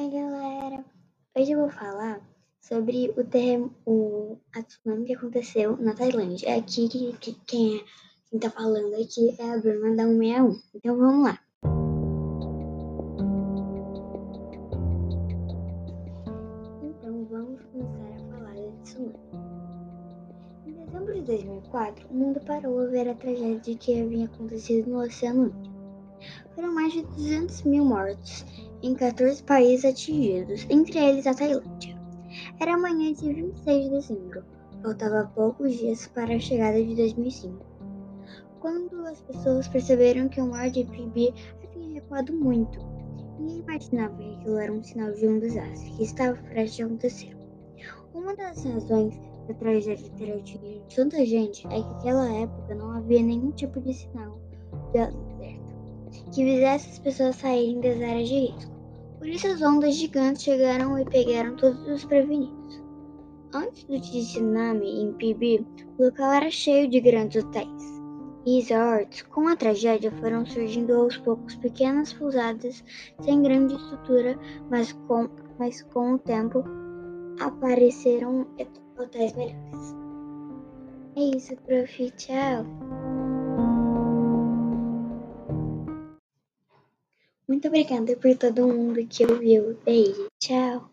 Oi, galera! Hoje eu vou falar sobre o terreno, o a tsunami que aconteceu na Tailândia. É aqui que, que quem, é, quem tá falando aqui é a Bruna da 161. Então vamos lá. Então vamos começar a falar da tsunami. Em dezembro de 2004, o mundo parou a ver a tragédia que havia acontecido no Oceano Índico. Foram mais de 200 mil mortos em 14 países atingidos, entre eles a Tailândia. Era amanhã de 26 de dezembro, faltava poucos dias para a chegada de 2005. Quando as pessoas perceberam que o mar de Pibi havia recuado muito, ninguém imaginava que aquilo era um sinal de um desastre que estava prestes a acontecer. Uma das razões da tragédia ter atingido tanta gente é que naquela época não havia nenhum tipo de sinal de alerta que fizesse as pessoas saírem das áreas de risco. Por isso as ondas gigantes chegaram e pegaram todos os prevenidos. Antes do tsunami em Pibi, o local era cheio de grandes hotéis e resorts. Com a tragédia foram surgindo aos poucos pequenas pousadas sem grande estrutura, mas com, mas com o tempo apareceram hotéis melhores. É isso, prof. Tchau! Muito obrigada por todo mundo que ouviu. Beijo, tchau!